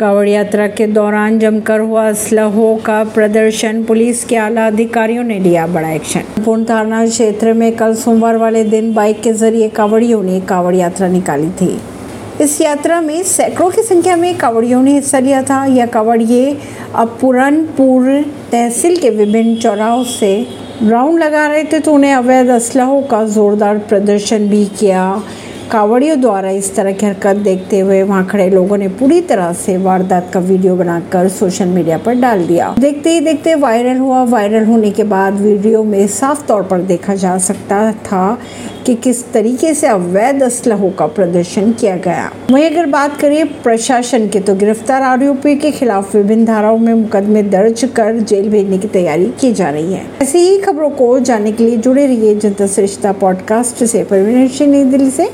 कावड़ यात्रा के दौरान जमकर हुआ असलहों का प्रदर्शन, पुलिस के आला अधिकारियों ने लिया बड़ा एक्शन। पूर्ण थाना क्षेत्र में कल सोमवार वाले दिन बाइक के ज़रिए कावड़ियों ने कावड़ यात्रा निकाली थी। इस यात्रा में सैकड़ों की संख्या में कावड़ियों ने हिस्सा लिया था। यह कावड़िए अब पुरनपुर तहसील के विभिन्न चौराहों से राउंड लगा रहे थे तो उन्हें अवैध असलहों का जोरदार प्रदर्शन भी किया। कावड़ियों द्वारा इस तरह की हरकत देखते हुए वहाँ खड़े लोगों ने पूरी तरह से वारदात का वीडियो बनाकर सोशल मीडिया पर डाल दिया। देखते ही देखते वायरल हुआ। वायरल होने के बाद वीडियो में साफ़ तौर पर देखा जा सकता था कि किस तरीके से अवैध असलहों का प्रदर्शन किया गया। वहीं अगर बात करें प्रशासन की तो गिरफ़्तार आरोपी के खिलाफ विभिन्न धाराओं में मुकदमे दर्ज कर जेल भेजने की तैयारी की जा रही है। ऐसी ही खबरों को जानने के लिए जुड़े रहिए जनता श्रेष्ठता पॉडकास्ट से। परवीन नई दिल्ली से।